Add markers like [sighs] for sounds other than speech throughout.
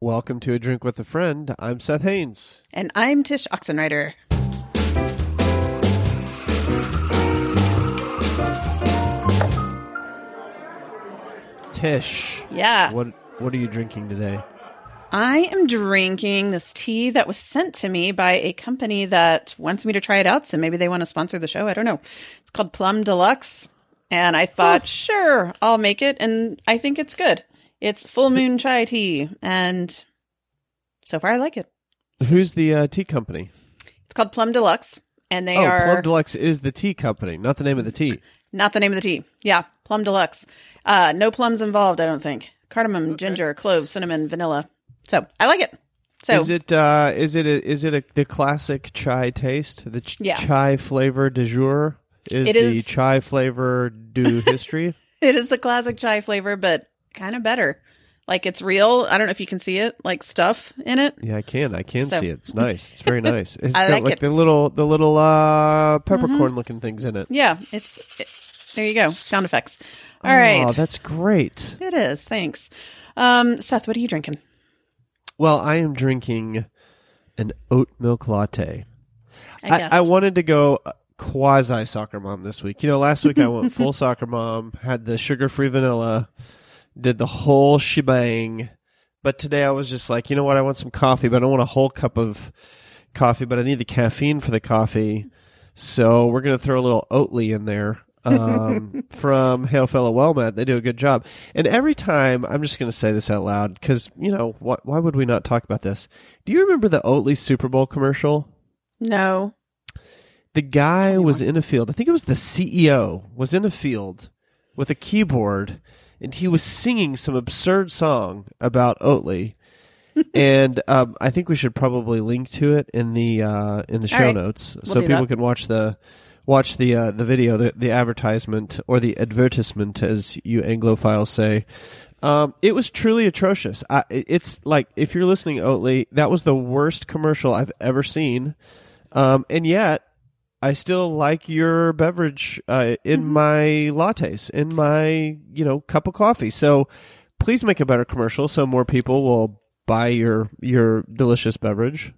Welcome to A Drink with a Friend. I'm Seth Haines. And I'm Tsh Oxenreider. Tsh. Yeah. What what are you drinking today? I am drinking this tea that was sent to me by a company that wants me to try it out. So maybe they want to sponsor the show. I don't know. It's called Plum Deluxe. And I thought, sure, I'll make it. And I think it's good. It's full moon chai tea. And so far, I like it. Who's the uh, tea company? It's called Plum Deluxe. And they oh, are Plum Deluxe is the tea company, not the name of the tea. not the name of the tea. Yeah, Plum Deluxe. Uh, no plums involved, I don't think. Cardamom, ginger, clove, cinnamon, vanilla. So I like it. So Is it uh, is it a, is it a, the classic chai taste? The ch- Yeah. chai flavor du jour is It the chai flavor du history. [laughs] It is the classic chai flavor, but kind of better. Like it's real. I don't know if you can see it, like stuff in it. yeah, I can. I can So- see it. It's nice. It's very [laughs] nice. It's I got like like it. Mm-hmm. the little the little uh, peppercorn looking things in it. Yeah, it's it, there. You go. Sound effects. All right, Oh, that's great. it is. Thanks, um, Seth. What are you drinking? Well, I am drinking an oat milk latte. I I, guessed. I wanted to go quasi soccer mom this week. You know, last week I went full [laughs] soccer mom, had the sugar free vanilla, did the whole shebang. But today I was just like, you know what? I want some coffee, but I don't want a whole cup of coffee, but I need the caffeine for the coffee. So we're going to throw a little Oatly in there um, [laughs] from Hail Fellow Wellmet. They do a good job. And every time, I'm just going to say this out loud because, you know, why, why would we not talk about this? Do you remember the Oatly Super Bowl commercial? no. The guy was in a field. I think it was the CEO was in a field with a keyboard, and he was singing some absurd song about Oatly. [laughs] and um, I think we should probably link to it in the uh, in the show right. notes We'll so people that. can watch the watch the uh, the video, the, the advertisement or the advertisement, as you Anglophiles say. Um, it was truly atrocious. I, it's like if you're listening, Oatly, that was the worst commercial I've ever seen. Um, and yet, I still like your beverage uh, in Mm-hmm. my lattes, in my you know cup of coffee. So please make a better commercial so more people will buy your your delicious beverage.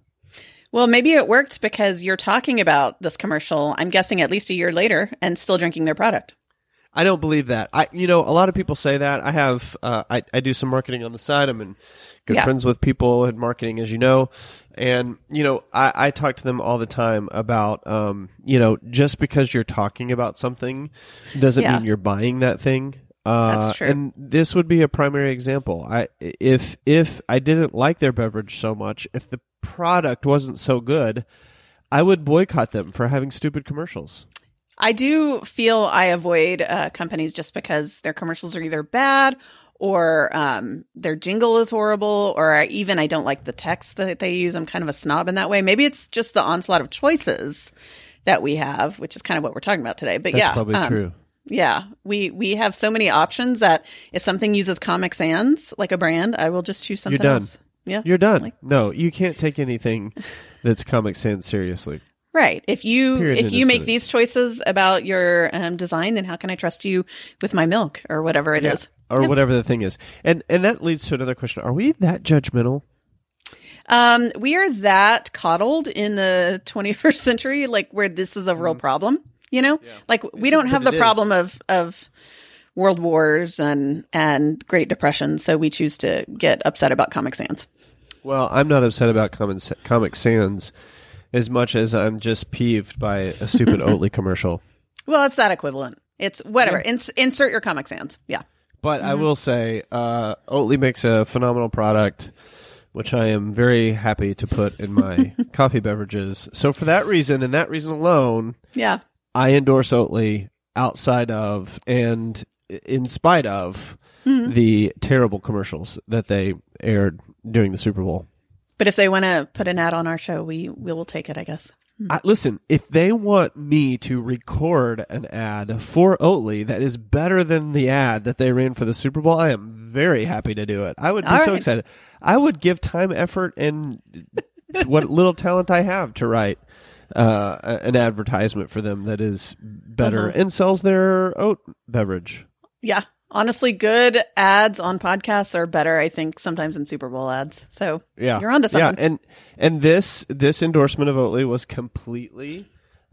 Well, maybe it worked because you're talking about this commercial. I'm guessing at least a year later, and still drinking their product. I don't believe that. I, you know, a lot of people say that. I have, uh, I, I do some marketing on the side. I'm in good Yeah. friends with people in marketing, as you know, and you know, I, I talk to them all the time about, um, you know, just because you're talking about something doesn't Yeah. mean you're buying that thing. Uh, That's true. And this would be a primary example. I, if, if I didn't like their beverage so much, if the product wasn't so good, I would boycott them for having stupid commercials. I do feel I avoid uh, companies just because their commercials are either bad or um, their jingle is horrible, or I, even I don't like the text that they use. I'm kind of a snob in that way. Maybe it's just the onslaught of choices that we have, which is kind of what we're talking about today. But That's yeah, probably um, true. Yeah, we we have so many options that if something uses Comic Sans like a brand, I will just choose something done. else. Yeah, You're done. Like- no, you can't take anything [laughs] that's Comic Sans seriously. Right. If you Period, if you make these choices about your um, design, then how can I trust you with my milk or whatever it is? Or Yep. whatever the thing is. And and that leads to another question. Are we that judgmental? Um, we are that coddled in the 21st century, like where this is a real problem. You know, like we don't have the problem is. of of world wars and and Great Depression, so we choose to get upset about Comic Sans. Well, I'm not upset about Comic, Comic Sans as much as I'm just peeved by a stupid [laughs] Oatly commercial. Well, it's that equivalent. It's whatever. Ins- insert your Comic Sans. Yeah. But Mm-hmm. I will say, uh, Oatly makes a phenomenal product, which I am very happy to put in my [laughs] coffee beverages. So for that reason and that reason alone, Yeah. I endorse Oatly outside of and in spite of Mm-hmm. the terrible commercials that they aired during the Super Bowl. But if they want to put an ad on our show, we we will take it, I guess. I, listen, if they want me to record an ad for Oatly that is better than the ad that they ran for the Super Bowl, I am very happy to do it. I would be All so right. excited. I would give time, effort, and [laughs] what little talent I have to write uh, an advertisement for them that is better Uh-huh. and sells their oat beverage. Yeah. Honestly, good ads on podcasts are better, I think, sometimes than Super Bowl ads. So Yeah, you're onto something. Yeah, and and this this endorsement of Oatly was completely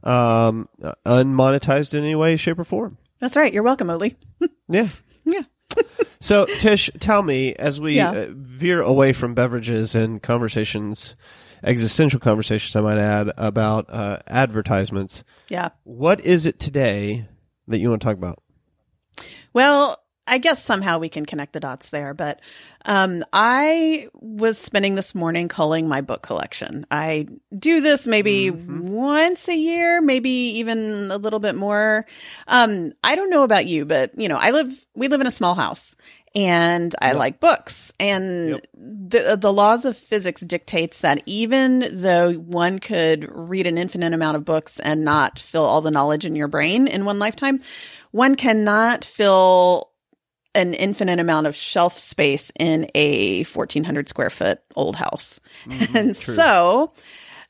um, unmonetized in any way, shape, or form. That's right. You're welcome, Oatly. [laughs] Yeah. yeah. [laughs] So Tsh, tell me as we Yeah. uh, veer away from beverages and conversations, existential conversations, I might add about uh, advertisements. Yeah. What is it today that you want to talk about? Well, I guess somehow we can connect the dots there, but um, I was spending this morning culling my book collection. I do this maybe once a year, maybe even a little bit more. Um, I don't know about you, but you know, I live we live in a small house, and I like books, and Yep. the the laws of physics dictates that even though one could read an infinite amount of books and not fill all the knowledge in your brain in one lifetime, one cannot fill an infinite amount of shelf space in a 1400 square foot old house. and so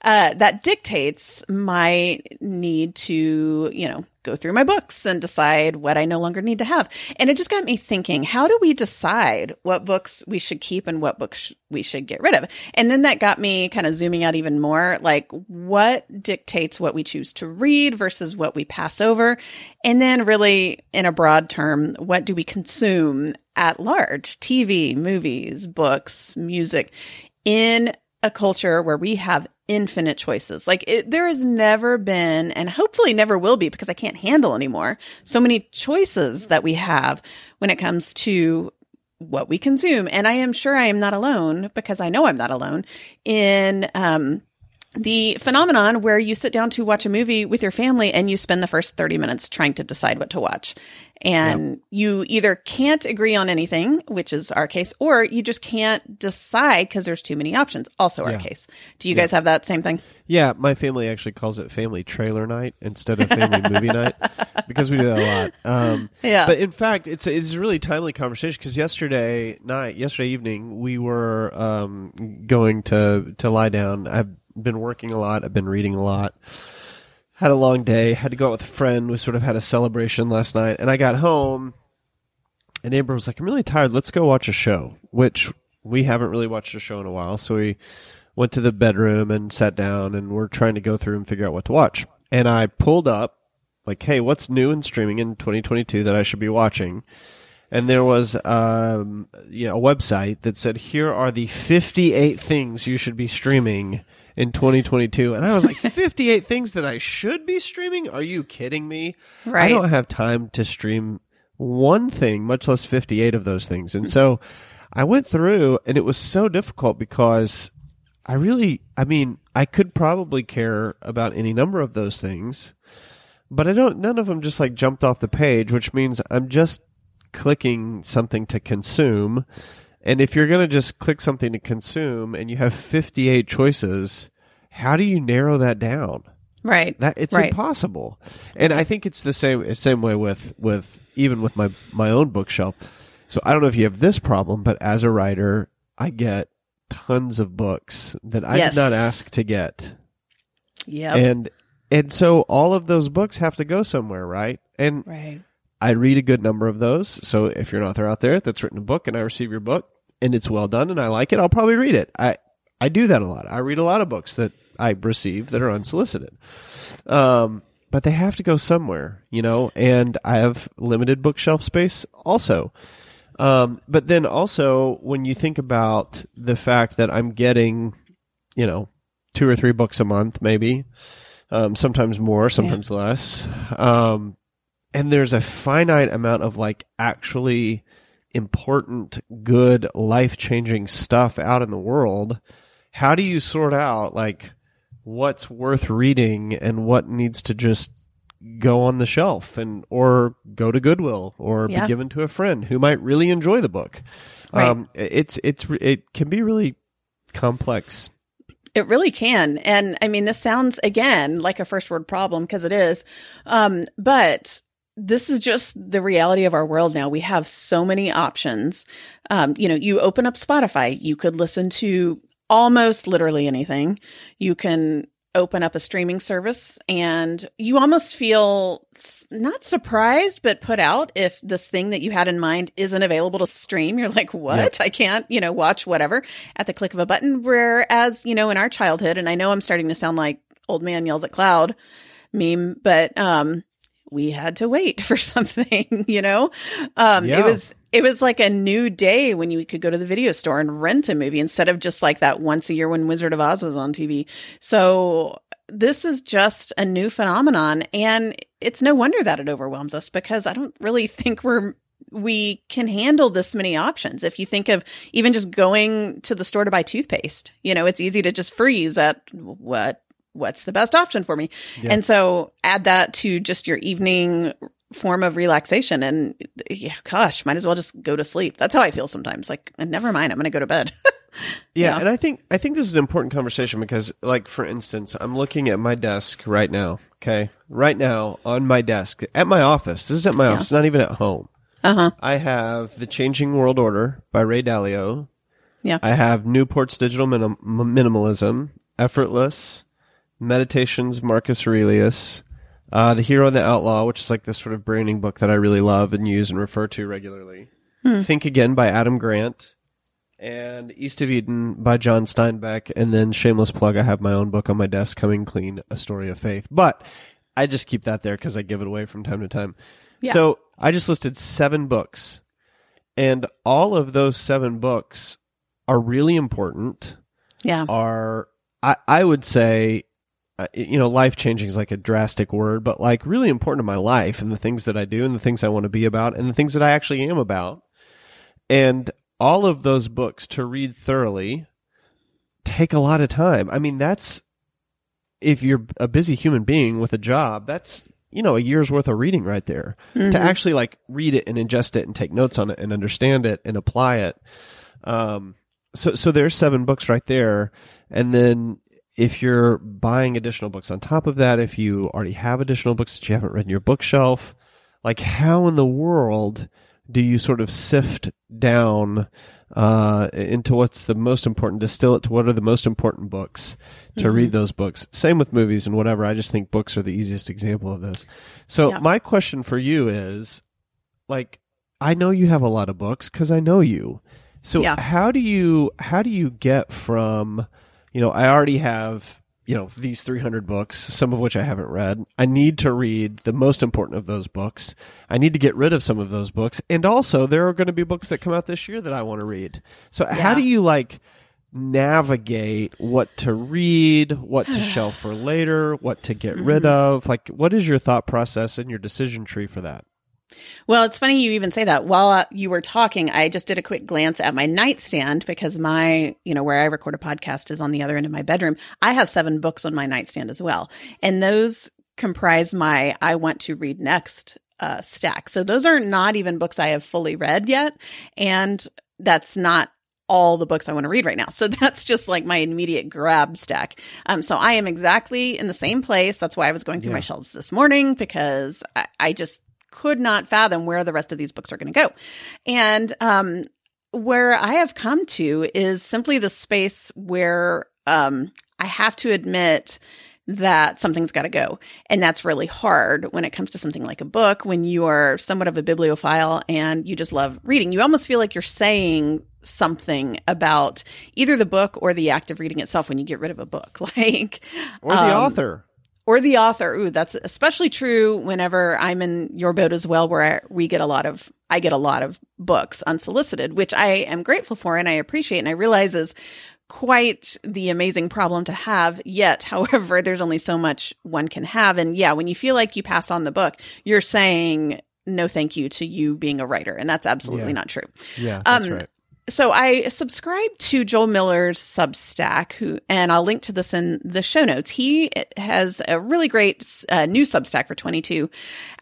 uh, that dictates my need to, you know, go through my books and decide what I no longer need to have. And it just got me thinking, how do we decide what books we should keep and what books we should get rid of? And then that got me kind of zooming out even more, like what dictates what we choose to read versus what we pass over? And then really in a broad term, what do we consume at large? TV, movies, books, music in a culture where we have infinite choices. Like it, there has never been, and hopefully never will be because I can't handle anymore, so many choices that we have when it comes to what we consume. And I am sure I am not alone because I know I'm not alone in, um, the phenomenon where you sit down to watch a movie with your family and you spend the first 30 minutes trying to decide what to watch. And you either can't agree on anything, which is our case, or you just can't decide because there's too many options. Also our Yeah. case. Do you guys have that same thing? Yeah, my family actually calls it family trailer night instead of family movie night [laughs] because we do that a lot. Um, Yeah. But in fact, it's a, it's a really timely conversation because yesterday night, yesterday evening, we were um, going to to lie down. I've been working a lot. I've been reading a lot. Had a long day. Had to go out with a friend. We sort of had a celebration last night, and I got home, and Amber was like, "I'm really tired. Let's go watch a show." Which we haven't really watched a show in a while, so we went to the bedroom and sat down and we're trying to go through and figure out what to watch. And I pulled up like, hey, what's new and streaming in 2022 that I should be watching? And there was um, yeah, a website that said, here are the 58 things you should be streaming in 2022. And I was like, 58 [laughs] things that I should be streaming? Are you kidding me? Right. I don't have time to stream one thing, much less 58 of those things. And so I went through and it was so difficult because I really, I mean, I could probably care about any number of those things, but I don't, none of them just like jumped off the page, which means I'm just clicking something to consume. And if you're going to just click something to consume and you have 58 choices, how do you narrow that down? Right. That it's right. impossible. And I think it's the same same way with with even with my my own bookshelf. So I don't know if you have this problem, but as a writer, I get tons of books that I Yes. did not ask to get. Yeah. And and so all of those books have to go somewhere, right? And right. I read a good number of those. So if you're an author out there that's written a book and I receive your book and it's well done and I like it, I'll probably read it. I I do that a lot. I read a lot of books that I receive that are unsolicited. Um, but they have to go somewhere, you know, and I have limited bookshelf space also. Um, but then also when you think about the fact that I'm getting, you know, two or three books a month, maybe, um, sometimes more, sometimes less. Um, and there's a finite amount of like actually important, good, life changing stuff out in the world. How do you sort out like what's worth reading and what needs to just go on the shelf and or go to Goodwill or Yeah. be given to a friend who might really enjoy the book? Right. Um, it's it's it can be really complex. It really can. And I mean, this sounds again like a first word problem because it is. Um, but this is just the reality of our world now. We have so many options. Um, you know, you open up Spotify, you could listen to almost literally anything. You can open up a streaming service and you almost feel not surprised, but put out if this thing that you had in mind isn't available to stream. You're like, what? I can't, you know, watch whatever at the click of a button. Whereas, you know, in our childhood, and I know I'm starting to sound like old man yells at cloud meme, but, um, we had to wait [laughs] for something, you know? Um, Yeah. it was, it was like a new day when you could go to the video store and rent a movie instead of just like that once a year when Wizard of Oz was on TV. So this is just a new phenomenon and it's no wonder that it overwhelms us because I don't really think we're we can handle this many options. If you think of even just going to the store to buy toothpaste, you know, it's easy to just freeze at what what's the best option for me. Yeah. And so add that to just your evening form of relaxation and yeah, gosh, might as well just go to sleep. That's how I feel sometimes. Like, and never mind, I'm going to go to bed. [laughs] Yeah, Yeah. and I think I think this is an important conversation because, like, for instance, I'm looking at my desk right now. Okay, right now on my desk at my office. This is at my office, not even at home. Uh huh. I have The Changing World Order by Ray Dalio. Yeah. I have Newport's Digital Minim- Minimalism, Effortless, Meditations, Marcus Aurelius, uh, The Hero and the Outlaw, which is like this sort of branding book that I really love and use and refer to regularly. Think Again by Adam Grant, and East of Eden by John Steinbeck, and then shameless plug, I have my own book on my desk, Coming Clean, A Story of Faith. But I just keep that there because I give it away from time to time. Yeah. So I just listed seven books, and all of those seven books are really important. Yeah. Are I, I would say, you know, life changing is like a drastic word, but like really important to my life and the things that I do and the things I want to be about and the things that I actually am about. And all of those books to read thoroughly take a lot of time. I mean, that's if you're a busy human being with a job, that's you know a year's worth of reading right there Mm-hmm. to actually like read it and ingest it and take notes on it and understand it and apply it. Um, so so there's seven books right there, and then if you're buying additional books on top of that, if you already have additional books that you haven't read in your bookshelf, like how in the world do you sort of sift down uh, into what's the most important, distill it to what are the most important books to read those books. Same with movies and whatever. I just think books are the easiest example of this. So Yeah. my question for you is, like, I know you have a lot of books because I know you. So Yeah. how do you how do you get from, you know, I already have you know these 300 books some of which i haven't read. I need to read the most important of those books. I need to get rid of some of those books. And also there are going to be books that come out this year that i want to read. So how do you like navigate what to read what to [sighs] shelf for later what to get rid Mm-hmm. of? Like what is your thought process and your decision tree for that Well, it's funny you even say that. While uh, you were talking, I just did a quick glance at my nightstand because my, you know, where I record a podcast is on the other end of my bedroom. I have seven books on my nightstand as well. And those comprise my I want to read next uh, stack. So those are not even books I have fully read yet. And that's not all the books I want to read right now. So [laughs] that's just like my immediate grab stack. Um, so I am exactly in the same place. That's why I was going through my shelves this morning because I, I just could not fathom where the rest of these books are going to go. And um, where I have come to is simply the space where um, I have to admit that something's got to go. And that's really hard when it comes to something like a book, when you are somewhat of a bibliophile and you just love reading. You almost feel like you're saying something about either the book or the act of reading itself when you get rid of a book. [laughs] Like, or the um, author or the author. Ooh, that's especially true whenever I'm in your boat as well, where I, we get a lot of, I get a lot of books unsolicited, which I am grateful for and I appreciate. And I realize is quite the amazing problem to have. Yet, [laughs] however, there's only so much one can have. And yeah, when you feel like you pass on the book, you're saying no thank you to you being a writer. And that's absolutely Yeah. not true yeah that's um, right so I subscribe to Joel Miller's Substack, who, and I'll link to this in the show notes. He has a really great uh, new Substack for 22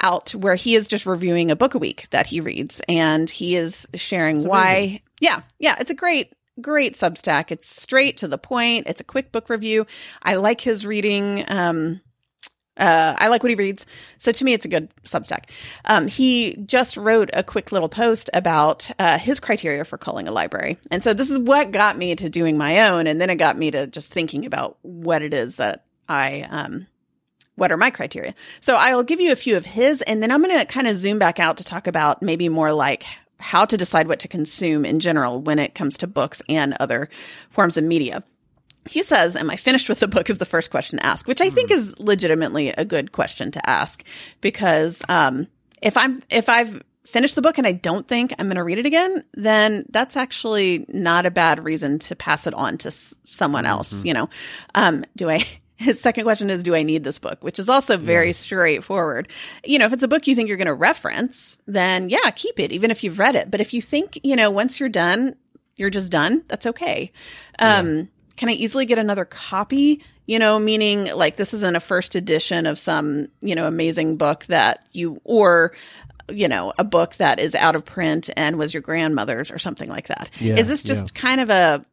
out where he is just reviewing a book a week that he reads, and he is sharing why. Yeah, yeah, it's a great. Great Substack. It's straight to the point. It's a quick book review. I like his reading. Um, uh, I like what he reads. So to me, it's a good Substack. Um, he just wrote a quick little post about uh, his criteria for calling a library. And so this is what got me to doing my own. And then it got me to just thinking about what it is that I um what are my criteria? So I'll give you a few of his and then I'm going to kind of zoom back out to talk about maybe more like how to decide what to consume in general when it comes to books and other forms of media. He says, Am I finished with the book? is the first question to ask, which I think is legitimately a good question to ask because um, if I'm if I've finished the book and I don't think I'm going to read it again, then that's actually not a bad reason to pass it on to s- someone else. You know, um, do I? [laughs] His second question is, do I need this book? Which is also very straightforward. You know, if it's a book you think you're going to reference, then yeah, keep it, even if you've read it. But if you think, you know, once you're done, you're just done, that's okay. Um, can I easily get another copy? You know, meaning like this isn't a first edition of some, you know, amazing book that you, or, you know, a book that is out of print and was your grandmother's or something like that. Is Yeah, this just kind of a,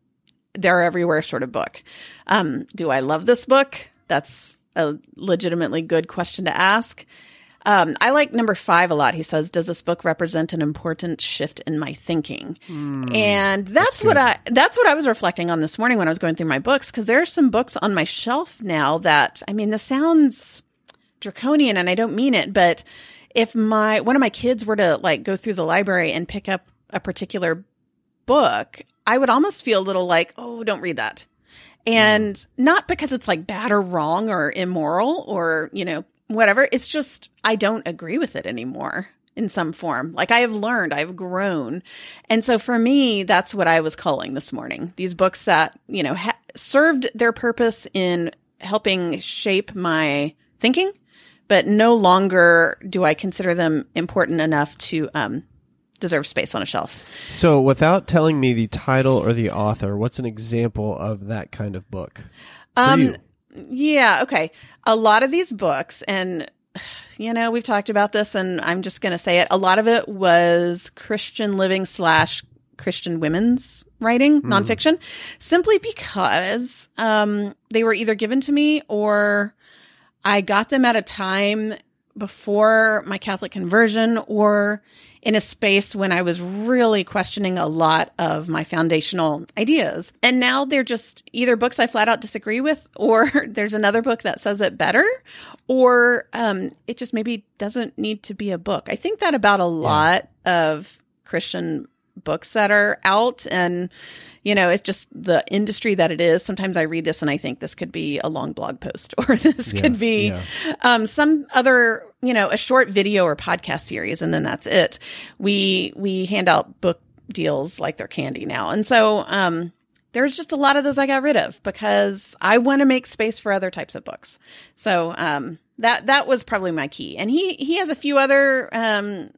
they're everywhere sort of book? Um, do I love this book? That's a legitimately good question to ask. Um, I like number five a lot. He says, "Does this book represent an important shift in my thinking?" and that's, what I that's what I was reflecting on this morning when I was going through my books because there are some books on my shelf now that I mean, this sounds draconian, and I don't mean it, but if my one of my kids were to like go through the library and pick up a particular book, I would almost feel a little like, "Oh, don't read that." And not because it's like bad or wrong or immoral or, you know, whatever. It's just, I don't agree with it anymore in some form. Like I have learned, I've grown. And so for me, that's what I was calling this morning. These books that, you know, ha- served their purpose in helping shape my thinking, but no longer do I consider them important enough to, um, deserve space on a shelf. So, without telling me the title or the author, what's an example of that kind of book? Um, you? Yeah, okay. A lot of these books, and you know, we've talked about this, and I'm just going to say it. A lot of it was Christian living slash Christian women's writing, nonfiction, simply because um, they were either given to me or I got them at a time before my Catholic conversion or in a space when I was really questioning a lot of my foundational ideas. And now they're just either books I flat out disagree with, [laughs] or there's another book that says it better, or um, it just maybe doesn't need to be a book. I think that about a lot of Christian books that are out and you know it's just the industry that it is sometimes i read this and i think this could be a long blog post [laughs] or this could be yeah. um, some other you know a short video or podcast series and then that's it we we hand out book deals like they're candy now and so um there's just a lot of those I got rid of because I want to make space for other types of books. So um, that that was probably my key. And he he has a few other um,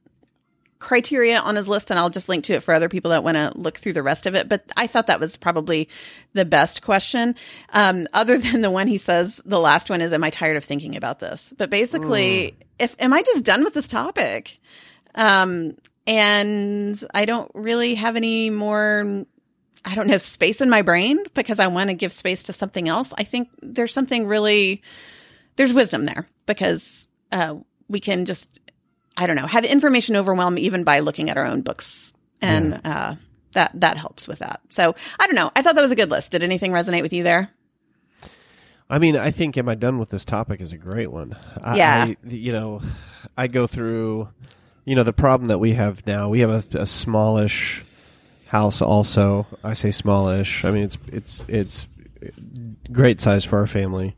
criteria on his list, and I'll just link to it for other people that want to look through the rest of it. But I thought that was probably the best question, um, other [laughs] than the one he says. The last one is, "Am I tired of thinking about this?" But basically, if am I just done with this topic? Um, and I don't really have any more I don't have space in my brain because I want to give space to something else. I think there's something really, there's wisdom there because uh, we can just, I don't know, have information overwhelm even by looking at our own books, and uh, that that helps with that. So I don't know. I thought that was a good list. Did anything resonate with you there? I mean, I think "Am I Done with This Topic" is a great one. I, Yeah. I, you know, I go through, you know, the problem that we have now. We have a, a smallish house. Also, I say smallish. I mean, it's it's it's great size for our family.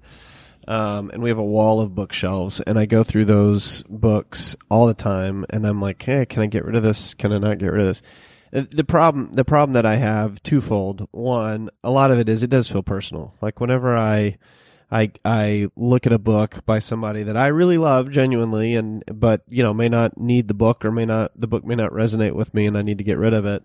Um, and we have a wall of bookshelves, and I go through those books all the time, and I'm like, "Hey, can I get rid of this? Can I not get rid of this?" Uh, The problem, the problem that I have twofold. One, a lot of it is it does feel personal. Like whenever I, I, I look at a book by somebody that I really love genuinely, and but you know may not need the book or may not the book may not resonate with me, and I need to get rid of it.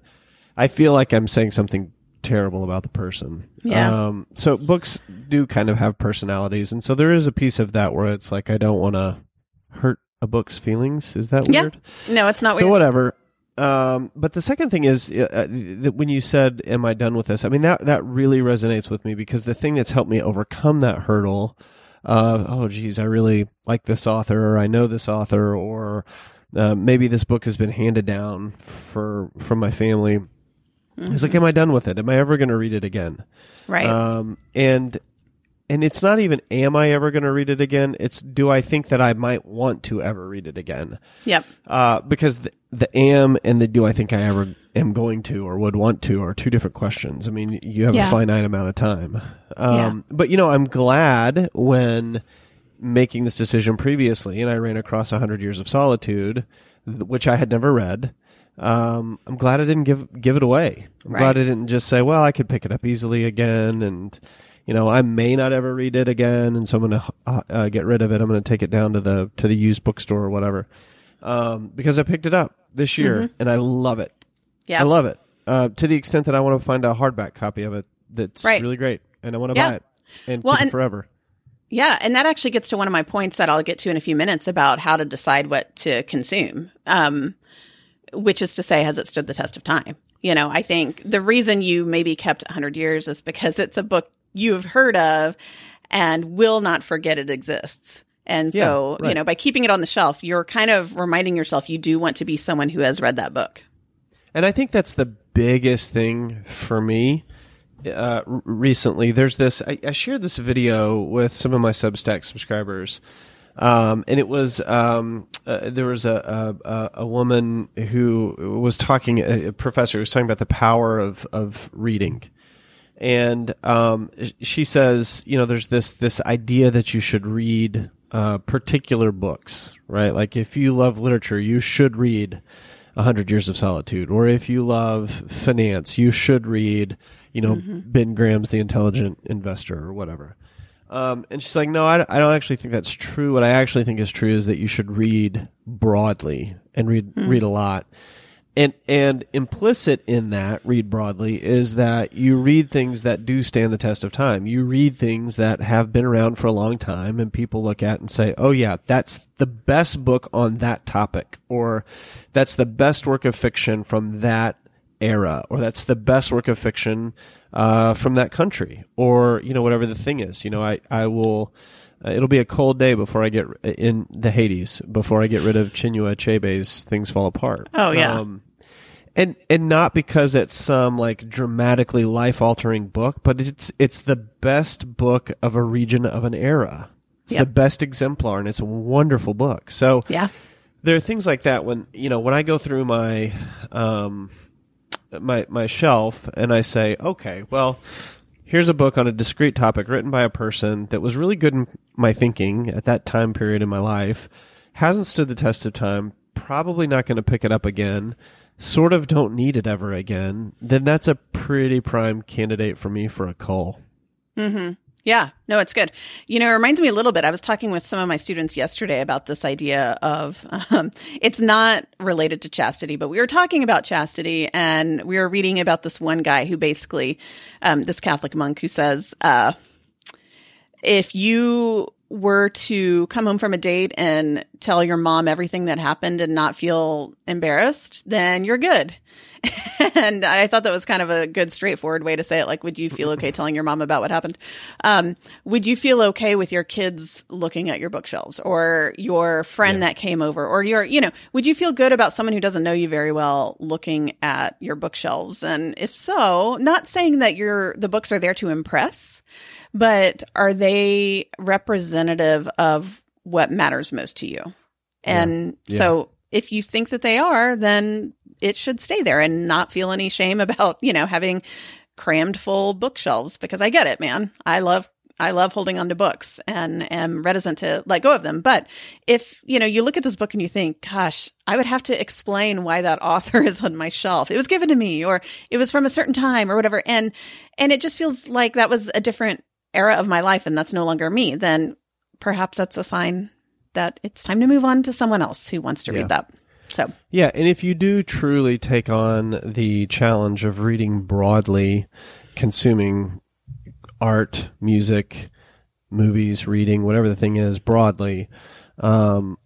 I feel like I'm saying something terrible about the person. Yeah. Um, so books do kind of have personalities, and so there is a piece of that where it's like I don't want to hurt a book's feelings. Is that Yeah. weird? No, it's not weird. so weird. whatever. Um, but the second thing is uh, uh, that when you said, "Am I done with this?" I mean that that really resonates with me because the thing that's helped me overcome that hurdle of, oh, geez, I really like this author, or I know this author, or uh, maybe this book has been handed down for from my family. It's like, am I done with it? Am I ever going to read it again? right. Um, and and it's not even am I ever going to read it again? It's do I think that I might want to ever read it again? Yep. Uh, because the, the am and the do I think I ever am going to or would want to are two different questions. I mean, you have Yeah. a finite amount of time. Um, Yeah. But, you know, I'm glad when making this decision previously and I ran across 100 Years of Solitude, which I had never read. Um, I'm glad I didn't give give it away. I'm Right. glad I didn't just say, "Well, I could pick it up easily again," and you know, I may not ever read it again, and so I'm going to uh, uh, get rid of it. I'm going to take it down to the to the used bookstore or whatever, um, because I picked it up this year and I love it. Yeah. I love it uh, to the extent that I want to find a hardback copy of it that's Right. really great, and I want to Yeah. buy it and Well, keep it and- forever. Yeah, and that actually gets to one of my points that I'll get to in a few minutes about how to decide what to consume. Um, which is to say, has it stood the test of time? You know, I think the reason you maybe kept 100 years is because it's a book you've heard of and will not forget it exists. And Yeah, so, you know, by keeping it on the shelf, you're kind of reminding yourself you do want to be someone who has read that book. And I think that's the biggest thing for me. Uh, recently, there's this. I, I shared this video with some of my Substack subscribers, um, and it was um, uh, there was a, a a woman who was talking, a professor who was talking about the power of of reading, and um, she says, you know, there's this this idea that you should read uh, particular books, right? Like if you love literature, you should read A Hundred Years of Solitude, or if you love finance, you should read, you know, Ben Graham's The Intelligent Investor or whatever. Um, and she's like, no, I, I don't actually think that's true. What I actually think is true is that you should read broadly and read read a lot. And and implicit in that, read broadly, is that you read things that do stand the test of time. You read things that have been around for a long time and people look at and say, "Oh yeah, that's the best book on that topic," or "That's the best work of fiction from that era," or "That's the best work of fiction uh, from that country," or you know whatever the thing is. You know, I I will. Uh, it'll be a cold day before I get in the Hades before I get rid of Chinua Achebe's Things Fall Apart. Oh, yeah. Um, and and not because it's some like dramatically life altering book, but it's it's the best book of a region of an era. It's Yep. the best exemplar, and it's a wonderful book. So Yeah. there are things like that when you know when I go through my um my my shelf and I say, okay, well, here's a book on a discrete topic written by a person that was really good in my thinking at that time period in my life, hasn't stood the test of time, probably not going to pick it up again, sort of don't need it ever again, then that's a pretty prime candidate for me for a call. Mm-hmm. Yeah, no, it's good. You know, it reminds me a little bit. I was talking with some of my students yesterday about this idea of [laughs] um, it's not related to chastity, but we were talking about chastity and we were reading about this one guy who basically, um, this Catholic monk who says, uh, if you were to come home from a date and tell your mom everything that happened and not feel embarrassed, then you're good. [laughs] and I thought that was kind of a good, straightforward way to say it. Like, would you feel okay [laughs] telling your mom about what happened? Um, would you feel okay with your kids looking at your bookshelves or your friend that came over or your, you know, would you feel good about someone who doesn't know you very well looking at your bookshelves? And if so, not saying that your, the books are there to impress, but are they representative of what matters most to you? And Yeah. so if you think that they are, then it should stay there and not feel any shame about, you know, having crammed full bookshelves because I get it, man. I love I love holding on to books and am reticent to let go of them. But if, you know, you look at this book and you think, gosh, I would have to explain why that author [laughs] is on my shelf. It was given to me or it was from a certain time or whatever. And and it just feels like that was a different era of my life and that's no longer me, then perhaps that's a sign that it's time to move on to someone else who wants to Yeah. read that. So Yeah, and if you do truly take on the challenge of reading broadly, consuming art, music, movies, reading, whatever the thing is, broadly, um,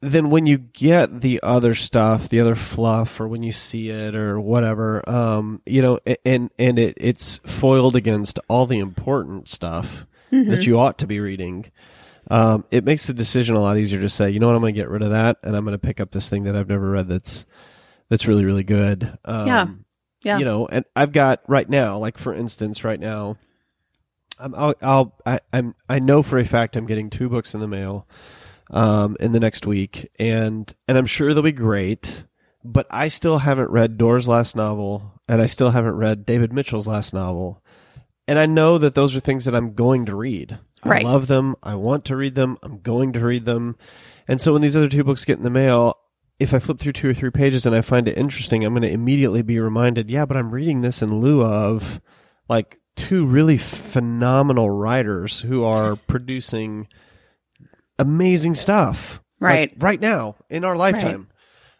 then when you get the other stuff, the other fluff, or when you see it or whatever, um, you know, and and it it's foiled against all the important stuff that you ought to be reading. Um, it makes the decision a lot easier to say, you know what, I'm going to get rid of that, and I'm going to pick up this thing that I've never read that's that's really really good. Um, Yeah. Yeah. You know, and I've got right now, like for instance, right now, I'm, I'll, I'll I, I'm I know for a fact I'm getting two books in the mail um, in the next week, and and I'm sure they'll be great. But I still haven't read Doerr's last novel, and I still haven't read David Mitchell's last novel, and I know that those are things that I'm going to read. Right. I love them. I want to read them. I'm going to read them, and so when these other two books get in the mail. If I flip through two or three pages and I find it interesting, I'm going to immediately be reminded, yeah, but I'm reading this in lieu of like two really phenomenal writers who are producing amazing stuff Right. like, right now in our lifetime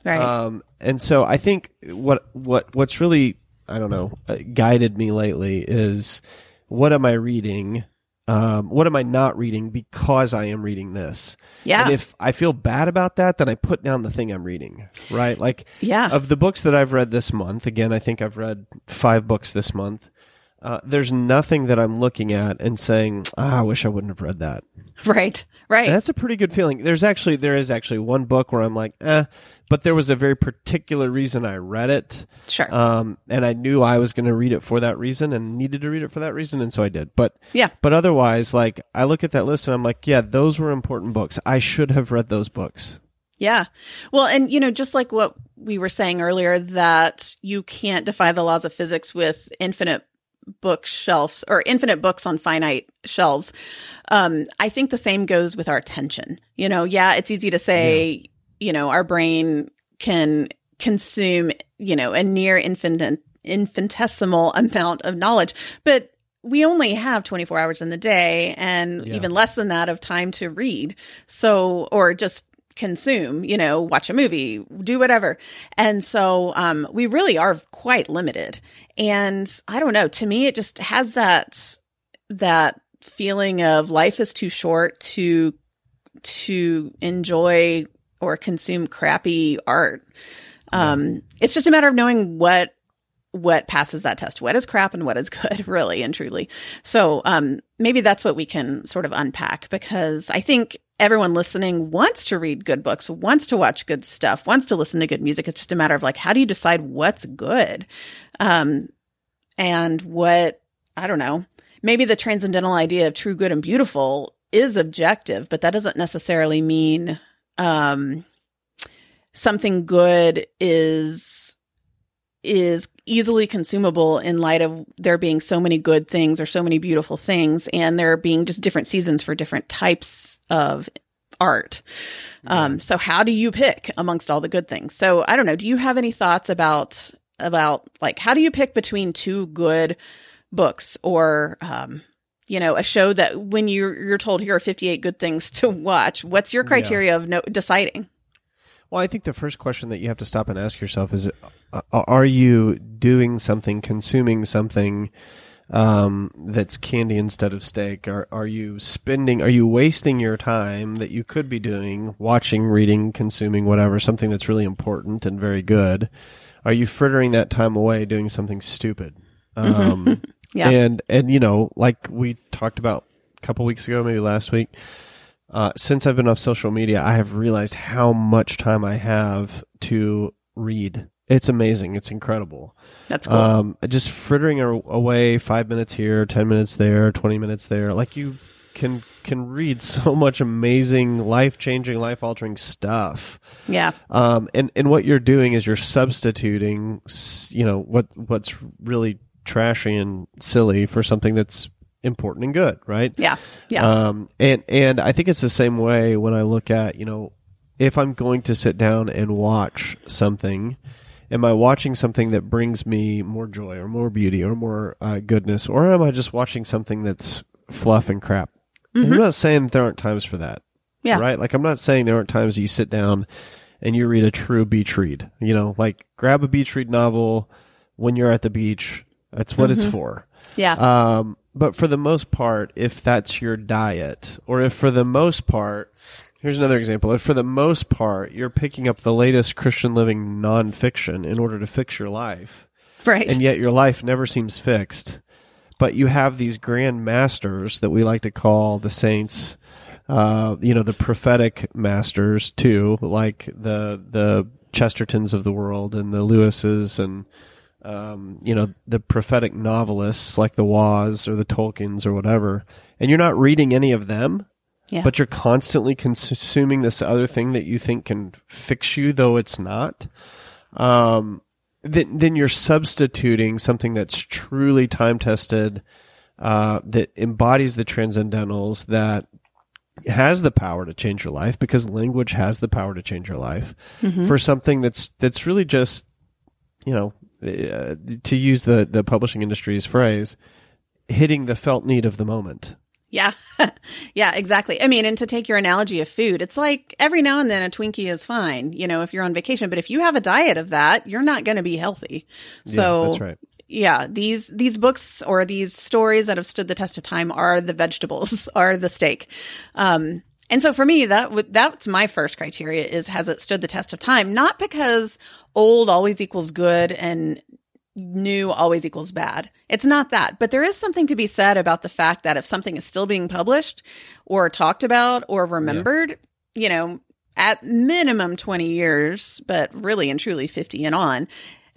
Right. um and so i think what what what's really i don't know uh, guided me lately is what am i reading um what am i not reading because i am reading this Yeah. and if i feel bad about that then i put down the thing i'm reading right like Yeah. of the books that I've read this month, again, I think I've read five books this month. Uh, there's nothing that I'm looking at and saying, ah, I wish I wouldn't have read that. right. Right. That's a pretty good feeling. There's actually, there is actually one book where I'm like, eh, but there was a very particular reason I read it. sure. Um, and I knew I was going to read it for that reason and needed to read it for that reason. And so I did. But, yeah. but otherwise, like, I look at that list and I'm like, yeah, those were important books. I should have read those books. Yeah. Well, and you know, just like what we were saying earlier, that you can't defy the laws of physics with infinite bookshelves or infinite books on finite shelves. Um, I think the same goes with our attention. You know, yeah, it's easy to say, you know, our brain can consume, you know, a near infinite infinitesimal amount of knowledge, but we only have 24 hours in the day and Yeah. even less than that of time to read. So, or just consume, you know, watch a movie, do whatever. And so, um, we really are quite limited. And I don't know, to me, it just has that, that feeling of life is too short to, to enjoy or consume crappy art. Um, it's just a matter of knowing what what passes that test, what is crap and what is good, [laughs] really and truly. So um, maybe that's what we can sort of unpack because I think everyone listening wants to read good books, wants to watch good stuff, wants to listen to good music. It's just a matter of like, how do you decide what's good? Um, and what, I don't know, maybe the transcendental idea of true, good, and beautiful is objective, but that doesn't necessarily mean um, something good is is easily consumable in light of there being so many good things or so many beautiful things and there being just different seasons for different types of art. Um, so how do you pick amongst all the good things? So I don't know. Do you have any thoughts about, about like, how do you pick between two good books or, um, you know, a show that when you're, you're told here are 58 good things to watch, what's your criteria of no, deciding? Well, I think the first question that you have to stop and ask yourself is uh, are you doing something, consuming something um, that's candy instead of steak? Are, are you spending, are you wasting your time that you could be doing, watching, reading, consuming, whatever, something that's really important and very good? Are you frittering that time away doing something stupid? Um, [laughs] Yeah. And, and, you know, like we talked about a couple weeks ago, maybe last week, uh, since I've been off social media, I have realized how much time I have to read. It's amazing. It's incredible. That's cool. Um, just frittering away five minutes here, ten minutes there, twenty minutes there. Like you can can read [laughs] so much amazing, life changing, life altering stuff. yeah. Um, and and what you're doing is you're substituting, you know, what what's really trashy and silly for something that's important and good, right? Yeah. Yeah. Um, and and I think it's the same way when I look at you know if I'm going to sit down and watch something, am I watching something that brings me more joy or more beauty or more uh, goodness, or am I just watching something that's fluff and crap? And I'm not saying there aren't times for that, yeah. right? Like I'm not saying there aren't times you sit down and you read a true beach read. You know, like grab a beach read novel when you're at the beach. That's what it's for. Yeah. Um, but for the most part, if that's your diet, or if for the most part, here's another example. If for the most part you're picking up the latest Christian living nonfiction in order to fix your life, right. and yet your life never seems fixed, but you have these grand masters that we like to call the saints, uh, you know, the prophetic masters too, like the the Chestertons of the world and the Lewises and um, you know, the prophetic novelists like the Waughs or the Tolkiens or whatever, and you're not reading any of them, Yeah. but you're constantly consuming this other thing that you think can fix you, though it's not. Um, then, then you're substituting something that's truly time tested, uh, that embodies the transcendentals, that has the power to change your life because language has the power to change your life for something that's that's really just you know uh, to use the the publishing industry's phrase hitting the felt need of the moment Yeah. [laughs] yeah, exactly. I mean, and to take your analogy of food, it's like every now and then a Twinkie is fine, you know, if you're on vacation, but if you have a diet of that, you're not going to be healthy. So yeah, that's right yeah, these these books or these stories that have stood the test of time are the vegetables, [laughs] are the steak. Um and so for me, that would that's my first criteria is has it stood the test of time? Not because old always equals good and new always equals bad. It's not that, but there is something to be said about the fact that if something is still being published or talked about or remembered, you know, at minimum 20 years, but really and truly 50 and on,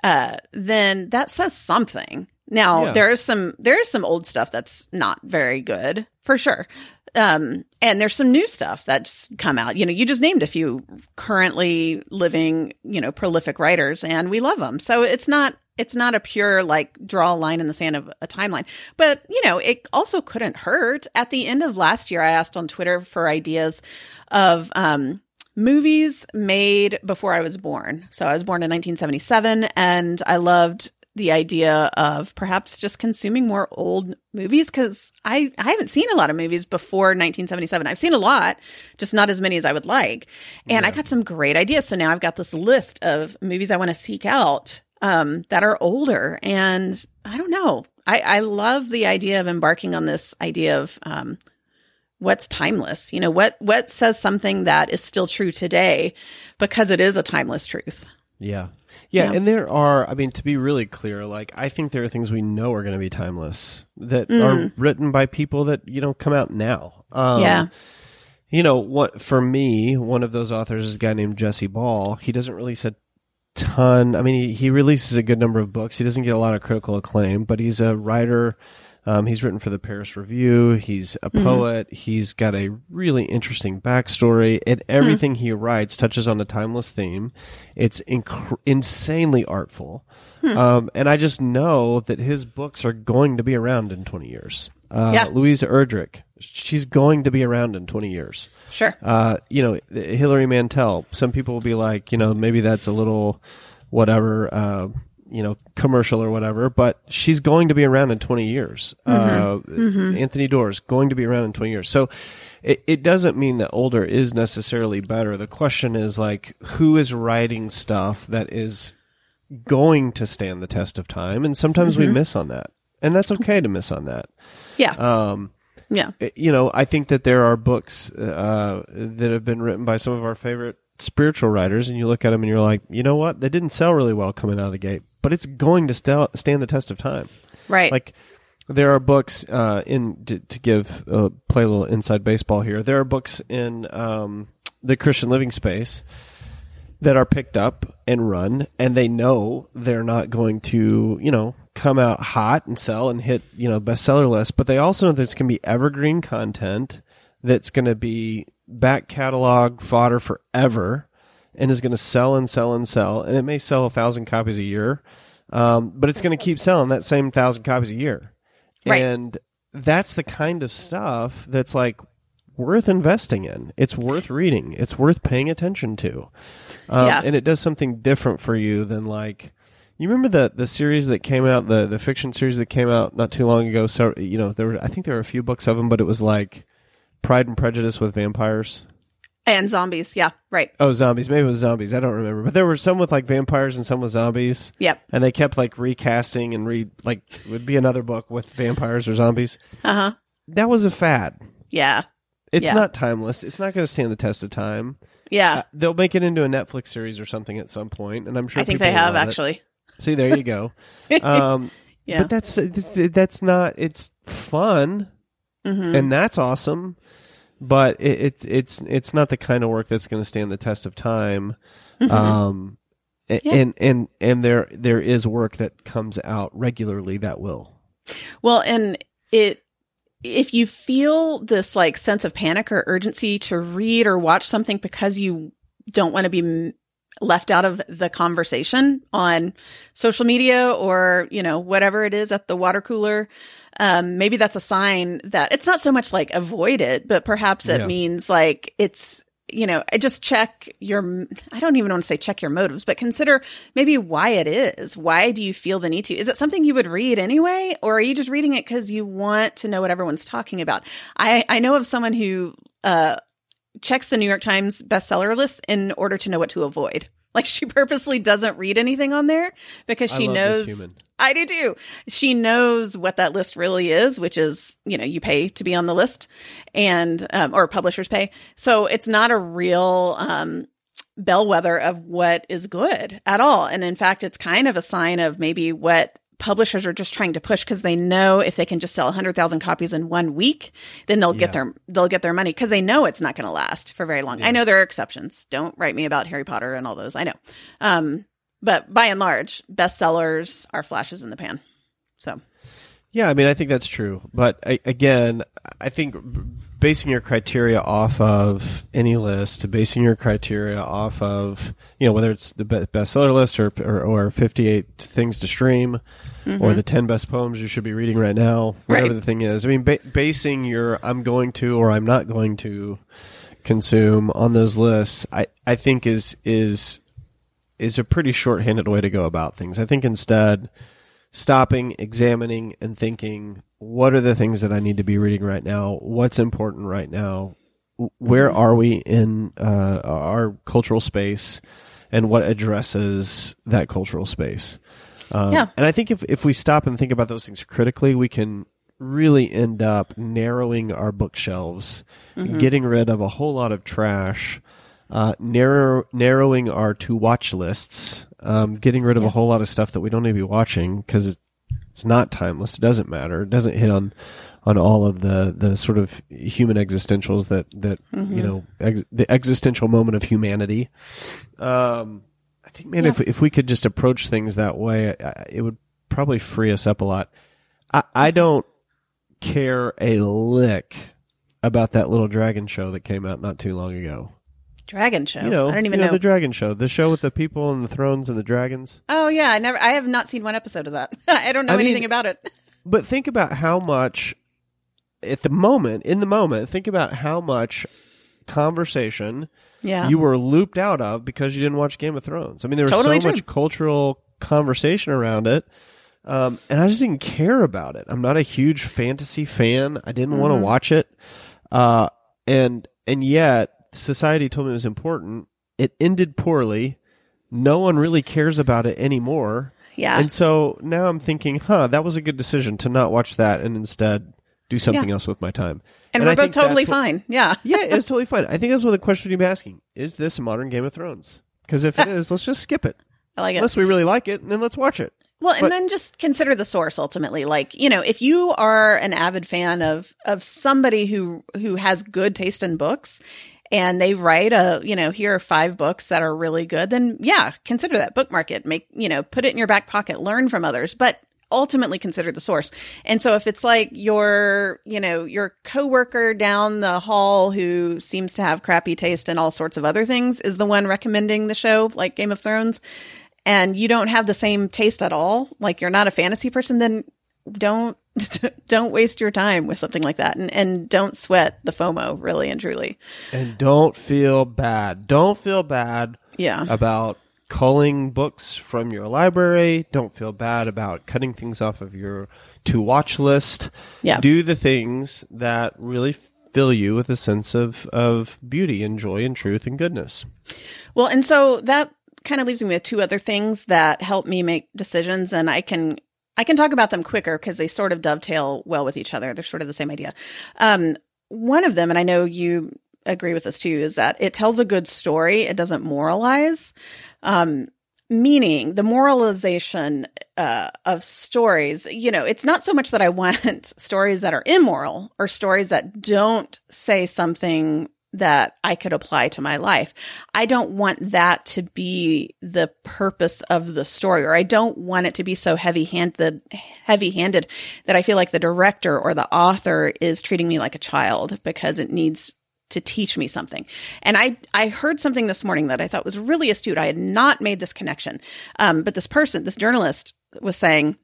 uh, then that says something. Now Yeah. there's some there's some old stuff that's not very good for sure. Um, and there's some new stuff that's come out. You know, you just named a few currently living, you know, prolific writers, and we love them. So it's not it's not a pure like draw a line in the sand of a timeline. But you know, it also couldn't hurt. At the end of last year, I asked on Twitter for ideas of um, movies made before I was born. So I was born in 1977, and I loved the idea of perhaps just consuming more old movies because I, I haven't seen a lot of movies before 1977. I've seen a lot, just not as many as I would like. And I got some great ideas. So now I've got this list of movies I want to seek out um, that are older. And I don't know. I, I love the idea of embarking on this idea of um, what's timeless. You know, what what says something that is still true today because it is a timeless truth. yeah yeah, Yeah. and there are, I mean, to be really clear, like, I think there are things we know are going to be timeless that Mm. are written by people that, you know, come out now. Um, yeah. You know, what for me, one of those authors is a guy named Jesse Ball. He doesn't release a ton. I mean, he, he releases a good number of books. He doesn't get a lot of critical acclaim, but he's a writer. Um, he's written for the Paris Review. He's a poet. He's got a really interesting backstory, and everything he writes touches on a timeless theme. It's inc- insanely artful. Um, and I just know that his books are going to be around in 20 years. Uh, Yeah. Louise Erdrich, she's going to be around in 20 years. Sure. Uh, you know, Hilary Mantel, some people will be like, you know, maybe that's a little whatever, uh, you know, commercial or whatever, but she's going to be around in 20 years. Uh, Anthony Doerr's going to be around in 20 years. So it, it doesn't mean that older is necessarily better. The question is like, who is writing stuff that is going to stand the test of time? And sometimes we miss on that. And that's okay to miss on that. Yeah. Um, yeah. you know, I think that there are books uh, that have been written by some of our favorite spiritual writers, and you look at them and you're like, you know what? They didn't sell really well coming out of the gate, but it's going to stel- stand the test of time. Right. Like, there are books uh, in to, to give uh, play a little inside baseball here. There are books in um, the Christian living space that are picked up and run, and they know they're not going to, you know, come out hot and sell and hit, you know, bestseller list. But they also know that it's going to be evergreen content that's going to be back catalog fodder forever, and is going to sell and sell and sell. And it may sell a thousand copies a year, um, but it's going to keep selling that same thousand copies a year. Right. And that's the kind of stuff that's like worth investing in. It's worth reading. It's worth paying attention to. Um, Yeah. And it does something different for you than like, you remember the the series that came out, the the fiction series that came out not too long ago. So you know there were, I think there were a few books of them, but it was like Pride and Prejudice with vampires. And zombies. Yeah. Right. Oh, zombies. Maybe it was zombies. I don't remember. But there were some with like vampires and some with zombies. Yep. And they kept like recasting and re like it would be another book with vampires or zombies. Uh huh. That was a fad. Yeah. It's Yeah. not timeless. It's not going to stand the test of time. Yeah. Uh, they'll make it into a Netflix series or something at some point, and I'm sure I think they have actually. it. See, there you go. um, [laughs] Yeah. But that's that's not. It's fun, Mm-hmm. and that's awesome. But it, it's it's it's not the kind of work that's going to stand the test of time. Mm-hmm. Um, Yeah. and and and there there is work that comes out regularly that will. Well, and it if you feel this like sense of panic or urgency to read or watch something because you don't want to be left out of the conversation on social media or, you know, whatever it is at the water cooler, um, maybe that's a sign that it's not so much like avoid it, but perhaps it Yeah. means like it's, you know, I just check your, I don't even want to say check your motives, but consider maybe why it is. Why do you feel the need to? Is it something you would read anyway? Or are you just reading it because you want to know what everyone's talking about? I, I know of someone who, uh, checks the New York Times bestseller list in order to know what to avoid. [laughs] Like she purposely doesn't read anything on there because she knows. I do too. She knows what that list really is, which is, you know, you pay to be on the list and, um, or publishers pay. So it's not a real, um, bellwether of what is good at all. And in fact, it's kind of a sign of maybe what publishers are just trying to push because they know if they can just sell 100,000 copies in one week, then they'll Yeah. get their they'll get their money because they know it's not going to last for very long. I know there are exceptions. Don't write me about Harry Potter and all those. I know. Um, but by and large, bestsellers are flashes in the pan. So, Yeah, I mean, I think that's true. But I, again, I think basing your criteria off of any list, basing your criteria off of you know whether it's the be- bestseller list or, or or 58 things to stream or mm-hmm. the 10 best poems you should be reading right now, whatever Right. the thing is. I mean, ba- basing your I'm going to or I'm not going to consume on those lists, I I think is is is a pretty short-handed way to go about things. I think instead stopping, examining, and thinking, what are the things that I need to be reading right now? What's important right now? Where Mm-hmm. are we in uh, our cultural space, and what addresses that cultural space? Um, Yeah. And I think if if we stop and think about those things critically, we can really end up narrowing our bookshelves, Mm-hmm. getting rid of a whole lot of trash, uh, narrow, narrowing our to watch lists, um, getting rid of a whole lot of stuff that we don't need to be watching because it's, it's not timeless. It doesn't matter. It doesn't hit on on all of the the sort of human existentials that that you know ex- the existential moment of humanity. Um, I think, man, if if we could just approach things that way, I- it would probably free us up a lot. I, I don't care a lick about that little dragon show that came out not too long ago. Dragon Show. You know, I don't even you know. the dragon show, the show with the people and the thrones and the dragons. oh yeah, I never. I have not seen one episode of that. [laughs] I don't know I mean- anything about it. [laughs] But think about how much at the moment, in the moment, think about how much conversation Yeah. you were looped out of because you didn't watch Game of Thrones. I mean, there was Totally so true. much cultural conversation around it. Um, and I just didn't care about it. I'm not a huge fantasy fan. I didn't want Mm-hmm. to watch it. Uh, and, and yet society told me it was important. It ended poorly. No one really cares about it anymore. yeah. And so now I'm thinking, huh, that was a good decision to not watch that and instead do something Yeah. else with my time. and I we're both totally that's what- fine. Yeah. [laughs] yeah, it's totally fine. I think that's what the question you'd be asking. Is this a modern Game of Thrones? Because if it [laughs] is, let's just skip it. I like it. Unless we really like it, and then let's watch it. Well, and But- then just consider the source ultimately. Like, you know, if you are an avid fan of of somebody who who has good taste in books and they write a, you know, here are five books that are really good, then yeah, consider that bookmark it. Make, you know, put it in your back pocket, learn from others, but ultimately consider the source. And so if it's like your, you know, your coworker down the hall who seems to have crappy taste in all sorts of other things is the one recommending the show like Game of Thrones, and you don't have the same taste at all, like you're not a fantasy person, then don't [laughs] don't waste your time with something like that and and don't sweat the FOMO really and truly. And don't feel bad. Don't feel bad Yeah. about culling books from your library. Don't feel bad about cutting things off of your to watch list. Yeah. Do the things that really fill you with a sense of, of beauty and joy and truth and goodness. Well, and so that kind of leaves me with two other things that help me make decisions and I can I can talk about them quicker because they sort of dovetail well with each other. They're sort of the same idea. Um, one of them, and I know you agree with this too, is that it tells a good story. It doesn't moralize. Um, meaning the moralization uh, of stories, you know, it's not so much that I [laughs] want stories that are immoral or stories that don't say something that I could apply to my life. I don't want that to be the purpose of the story, or I don't want it to be so heavy handed, heavy handed that I feel like the director or the author is treating me like a child because it needs to teach me something. And I, I heard something this morning that I thought was really astute. I had not made this connection. Um, but this person, this journalist was saying,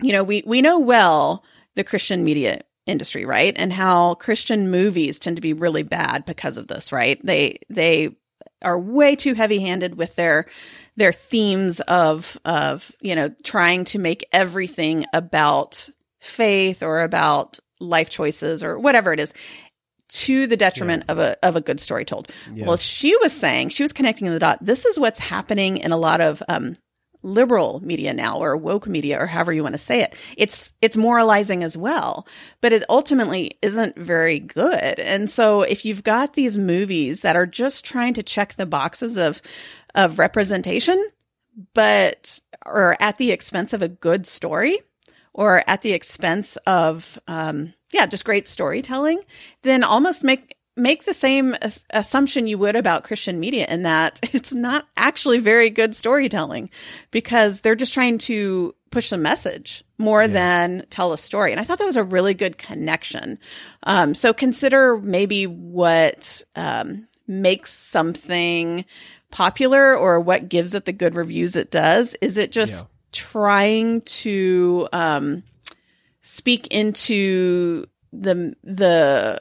you know, we, we know well the Christian media industry, right? And how Christian movies tend to be really bad because of this, right? They, they are way too heavy-handed with their their themes of of you know trying to make everything about faith or about life choices or whatever it is to the detriment yeah. of a of a good story told. Yeah. Well, she was saying she was connecting the dot. This is what's happening in a lot of um, liberal media now, or woke media, or however you want to say it. It's it's moralizing as well, but it ultimately isn't very good. And so, if you've got these movies that are just trying to check the boxes of of representation, but or at the expense of a good story, or at the expense of um, yeah, just great storytelling, then almost make make the same assumption you would about Christian media in that [laughs] it's not actually very good storytelling because they're just trying to push a message more yeah. than tell a story. And I thought that was a really good connection. Um, so consider maybe what um, makes something popular or what gives it the good reviews it does. Is it just yeah. trying to um, speak into the the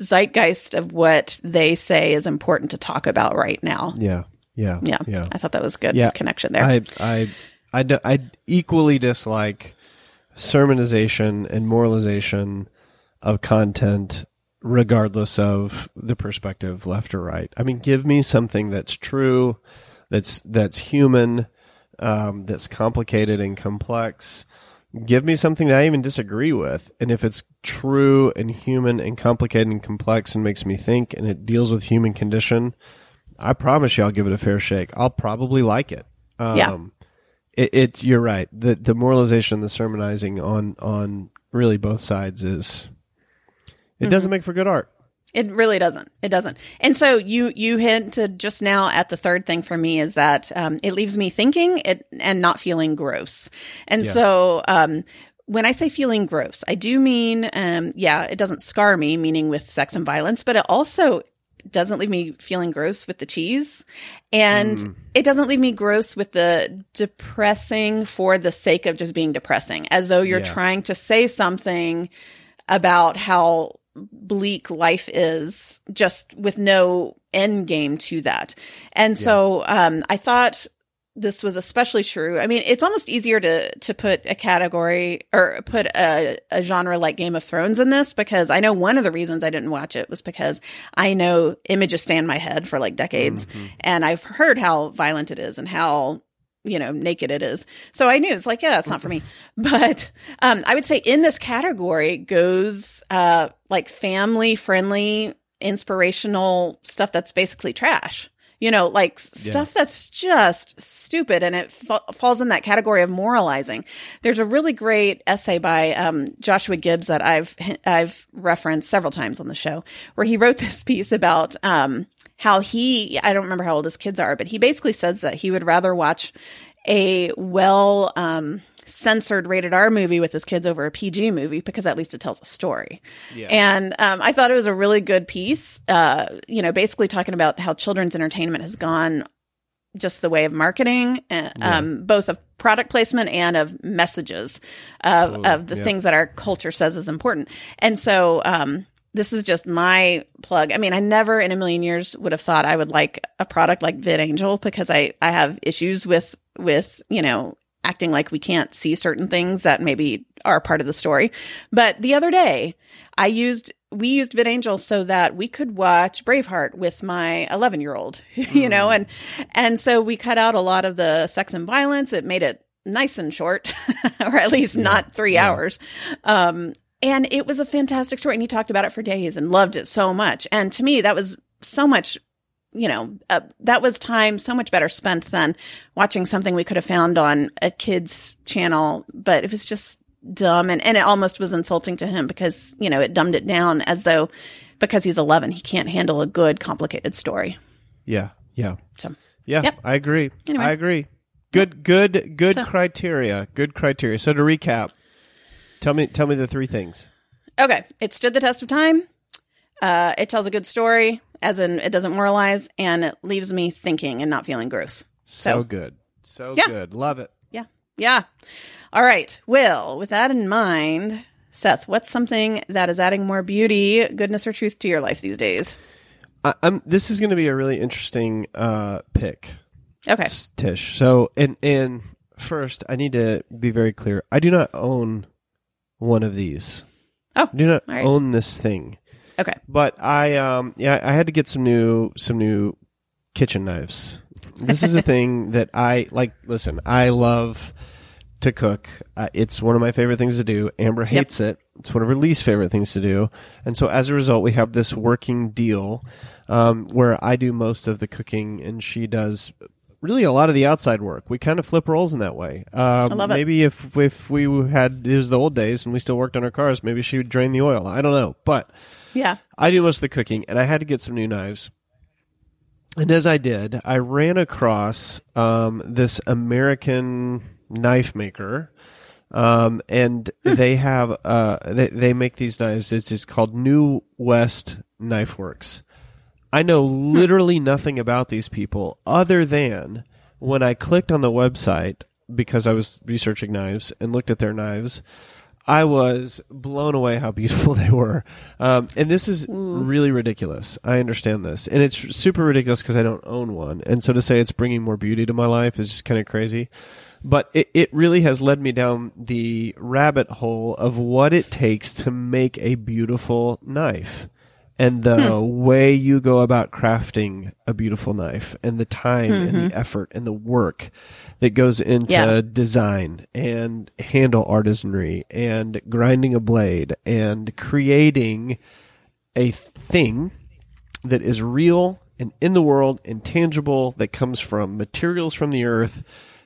zeitgeist of what they say is important to talk about right now. Yeah. Yeah. Yeah. Yeah. I thought that was good yeah. connection there. I, I, I, I equally dislike sermonization and moralization of content regardless of the perspective left or right. I mean, give me something that's true, that's, that's human, um, that's complicated and complex give me something that I even disagree with. And if it's true and human and complicated and complex and makes me think and it deals with human condition, I promise you I'll give it a fair shake. I'll probably like it. Um, yeah. It, it's, you're right. The, the moralization, the sermonizing on, on really both sides is, it mm-hmm. doesn't make for good art. It really doesn't. It doesn't. And so you you hinted just now at the third thing for me is that um, it leaves me thinking it and not feeling gross. And yeah. so um, when I say feeling gross, I do mean um, yeah, it doesn't scar me, meaning with sex and violence, but it also doesn't leave me feeling gross with the cheese and mm. it doesn't leave me gross with the depressing for the sake of just being depressing as though you're yeah. trying to say something about how bleak life is just with no end game to that. And yeah. so um, I thought this was especially true. I mean, it's almost easier to to put a category or put a, a genre like Game of Thrones in this because I know one of the reasons I didn't watch it was because I know images stay in my head for like decades, mm-hmm. and I've heard how violent it is and how you know naked it is. So i knew it's like yeah that's not for me. [laughs] But um i would say in this category goes uh like family friendly inspirational stuff that's basically trash. You know like yeah. stuff that's just stupid and it fa- falls in that category of moralizing. There's a really great essay by um, joshua gibbs that i've i've referenced several times on the show where he wrote [laughs] this piece about um, how he, I don't remember how old his kids are, but he basically says that he would rather watch a well, um, censored rated R movie with his kids over a PG movie because at least it tells a story. Yeah. And um, I thought it was a really good piece, uh, you know, basically talking about how children's entertainment has gone just the way of marketing, uh, yeah. um, both of product placement and of messages of, totally. of the yeah. things that our culture says is important. And so, um, this is just my plug. I mean, I never in a million years would have thought I would like a product like VidAngel because I, I have issues with, with, you know, acting like we can't see certain things that maybe are part of the story. But the other day I used, we used VidAngel so that we could watch Braveheart with my 11 year old, [laughs] you know, mm. and, and so we cut out a lot of the sex and violence. It made it nice and short, [laughs] or at least yeah. not three yeah. hours. Um, and it was a fantastic story. And he talked about it for days and loved it so much. And to me, that was so much, you know, uh, that was time so much better spent than watching something we could have found on a kid's channel. But it was just dumb. And, and it almost was insulting to him because, you know, it dumbed it down as though because he's 11. He can't handle a good, complicated story. Yeah, yeah, So, yeah. Yep. I agree. Anyway. I agree. Good, good, good So- criteria. Good criteria. So to recap, tell me, tell me the three things. okay, it stood the test of time. Uh, it tells a good story, as in it doesn't moralize, and it leaves me thinking and not feeling gross. So, So- good, so Yeah. good. Love it. Yeah. Yeah. All right. Well, with that in mind, Seth, what's something that is adding more beauty, goodness, or truth to your life these days? I, I'm. This is going to be a really interesting uh, pick. Okay. Tsh. So, and and first, I need to be very clear. I do not own one of these. Oh, do not right. own this thing. Okay. But I um yeah, I had to get some new some new kitchen knives. This is a [laughs] thing that I like listen, I love to cook. Uh, it's one of my favorite things to do. Amber hates it. It's one of her least favorite things to do. And so as a result, we have this working deal um, where I do most of the cooking and she does really a lot of the outside work. We kind of flip roles in that way. Um, I love it. Maybe if if we had it was the old days and we still worked on our cars, maybe she would drain the oil. I don't know, but Yeah. I do most of the cooking, and I had to get some new knives. And as I did, I ran across um, this American knife maker, um, and they have uh, they they make these knives. It's just called New West Knifeworks. I know literally nothing about these people other than when I clicked on the website because I was researching knives and looked at their knives. I was blown away how beautiful [laughs] they were. Um, and this is really ridiculous. I understand this. And it's super ridiculous because I don't own one. And so to say it's bringing more beauty to my life is just kind of crazy. But it, it really has led me down the rabbit hole of what it takes to make a beautiful knife and the way you go about crafting a beautiful knife and the time and the effort and the work that goes into Yeah. design and handle artisanry and grinding a blade and creating a thing that is real and in the world and tangible that comes from materials from the earth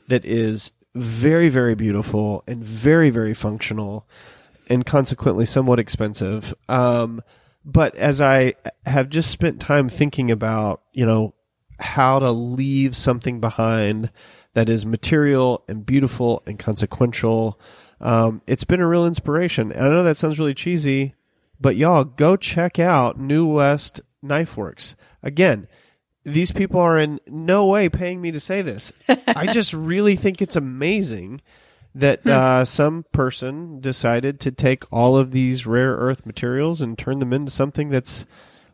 that is very very beautiful and very very functional and consequently somewhat expensive. Um, but as i have just spent time thinking about you know how to leave something behind that is material and beautiful and consequential um, it's been a real inspiration and i know that sounds really cheesy but y'all go check out New West Knifeworks. Again, these people are in no way paying me to say this. [laughs] I just really think it's amazing that uh, some person decided to take all of these rare earth materials and turn them into something that's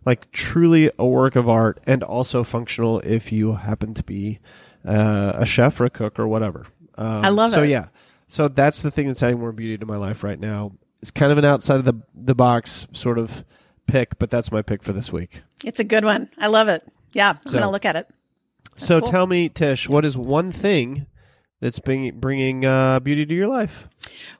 like truly a work of art and also functional if you happen to be uh, a chef or a cook or whatever. Um, I love so it. yeah, so that's the thing that's adding more beauty to my life right now. It's kind of an outside of the the box sort of pick, but that's my pick for this week. It's a good one. I love it. Yeah. I'm So- going to look at it. so cool. tell me, Tsh, what is one thing that's bringing bringing uh, beauty to your life?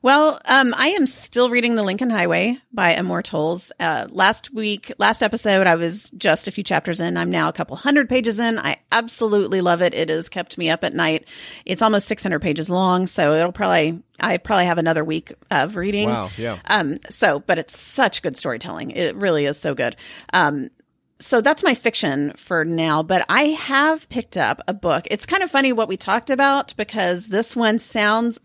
Well, um, I am still reading The Lincoln Highway by Amor Towles. Uh, last week, last episode, I was just a few chapters in. I'm now a couple hundred pages in. I absolutely love it. It has kept me up at night. It's almost 600 pages long, so it'll probably, I probably have another week of reading. Wow, yeah. Um, so, but it's such good storytelling. It really is so good. Um, so that's my fiction for now, but I have picked up a book. It's kind of funny what we talked about because this one sounds,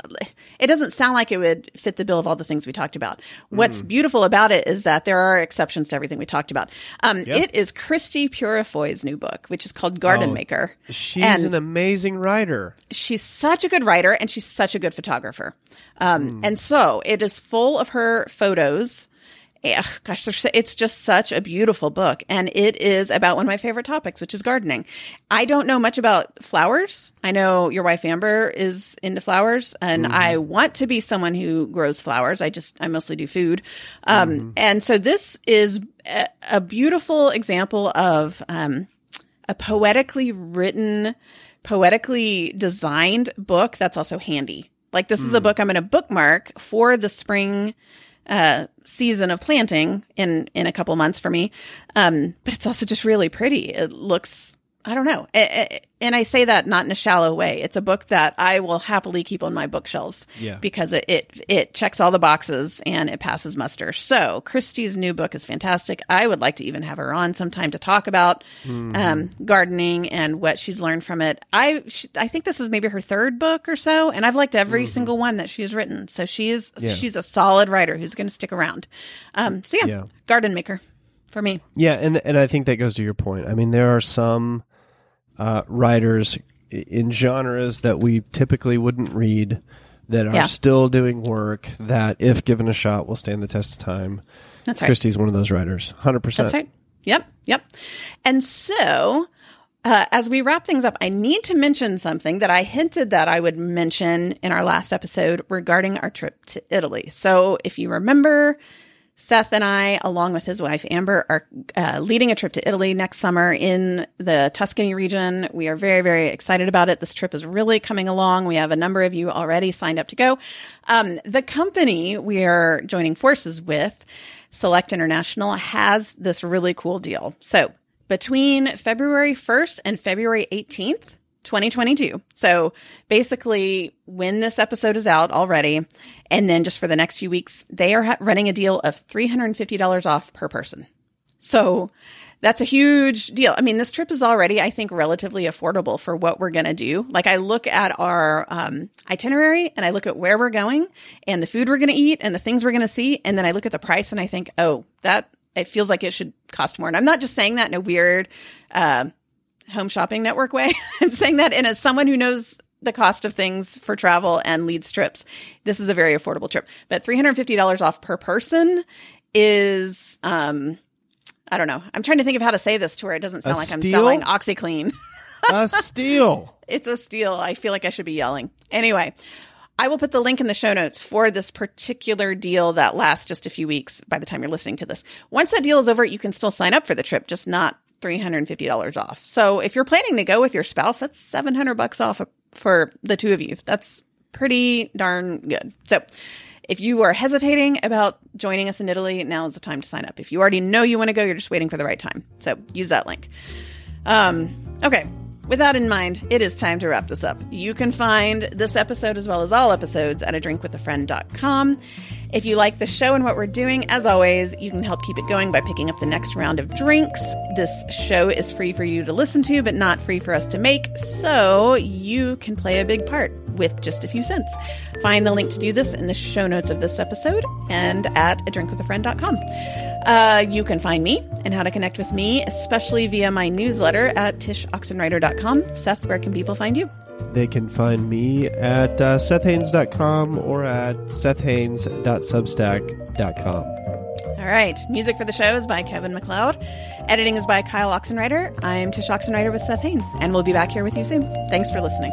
it doesn't sound like it would fit the bill of all the things we talked about. What's Mm. beautiful about it is that there are exceptions to everything we talked about. Um, It is Christie Purifoy's new book, which is called Garden Oh, Maker. She's And- an amazing writer. she's such a good writer and she's such a good photographer. Um, And so it is full of her photos. Ugh, gosh, it's just such a beautiful book. And it is about one of my favorite topics, which is gardening. I don't know much about flowers. I know your wife Amber is into flowers, and I want to be someone who grows flowers. I just, I mostly do food. Um, And so this is a, a beautiful example of um, a poetically written, poetically designed book that's also handy. Like this is a book I'm going to bookmark for the spring uh, season of planting in in a couple months for me. Um, but it's also just really pretty. It looks I don't know. And I say that not in a shallow way. It's a book that I will happily keep on my bookshelves Yeah. because it, it it checks all the boxes and it passes muster. So Christie's new book is fantastic. I would like to even have her on sometime to talk about um, gardening and what she's learned from it. I she, I think this is maybe her third book or so, and I've liked every single one that she has written. So she is Yeah. she's a solid writer who's going to stick around. Um, so yeah, Yeah. garden maker for me. Yeah, and and I think that goes to your point. I mean, there are some uh, writers in genres that we typically wouldn't read that are Yeah. still doing work that, if given a shot, will stand the test of time. That's right. Christie's one of those writers, hundred percent. That's right. Yep. Yep. And so, uh, as we wrap things up, I need to mention something that I hinted that I would mention in our last episode regarding our trip to Italy. So, if you remember, Seth and I, along with his wife Amber, are uh, leading a trip to Italy next summer in the Tuscany region. We are very, very excited about it. This trip is really coming along. We have a number of you already signed up to go. Um, the company we are joining forces with, Select International, has this really cool deal. So between February 1st and February 18th, 2022. So basically, when this episode is out already, and then just for the next few weeks, they are running a deal of $350 off per person. So that's a huge deal. I mean, this trip is already, I think, relatively affordable for what we're going to do. Like, I look at our um, itinerary and I look at where we're going and the food we're going to eat and the things we're going to see. And then I look at the price and I think, oh, that it feels like it should cost more. And I'm not just saying that in a weird uh, home shopping network way. [laughs] I'm saying that in as someone who knows the cost of things for travel and leads trips. This is a very affordable trip, but $350 off per person is, um, I don't know. I'm trying to think of how to say this to where it doesn't sound A like I'm selling OxiClean. [laughs] A steal. it's a steal. I feel like I should be yelling. Anyway, I will put the link in the show notes for this particular deal that lasts just a few weeks by the time you're listening to this. Once that deal is over, you can still sign up for the trip, just not $350 off. So if you're planning to go with your spouse, that's 700 bucks off for the two of you. That's pretty darn good. So if you are hesitating about joining us in Italy, now is the time to sign up. If you already know you want to go, you're just waiting for the right time. So use that link. Um, okay. With that in mind, it is time to wrap this up. You can find this episode as well as all episodes at a drink with a drinkwithafriend.com. If you like the show and what we're doing, as always, you can help keep it going by picking up the next round of drinks. This show is free for you to listen to, but not free for us to make, so you can play a big part with just a few cents. Find the link to do this in the show notes of this episode and at a drinkwithafriend.com. Uh, you can find me and how to connect with me, especially via my newsletter at tshoxenreider.com. Seth, where can people find you? They can find me at uh, sethhaines.com or at sethhaines.substack.com. All right. Music for the show is by Kevin MacLeod. Editing is by Kyle Oxenreider. I'm Tsh Oxenreider with Seth Haines, and we'll be back here with you soon. Thanks for listening.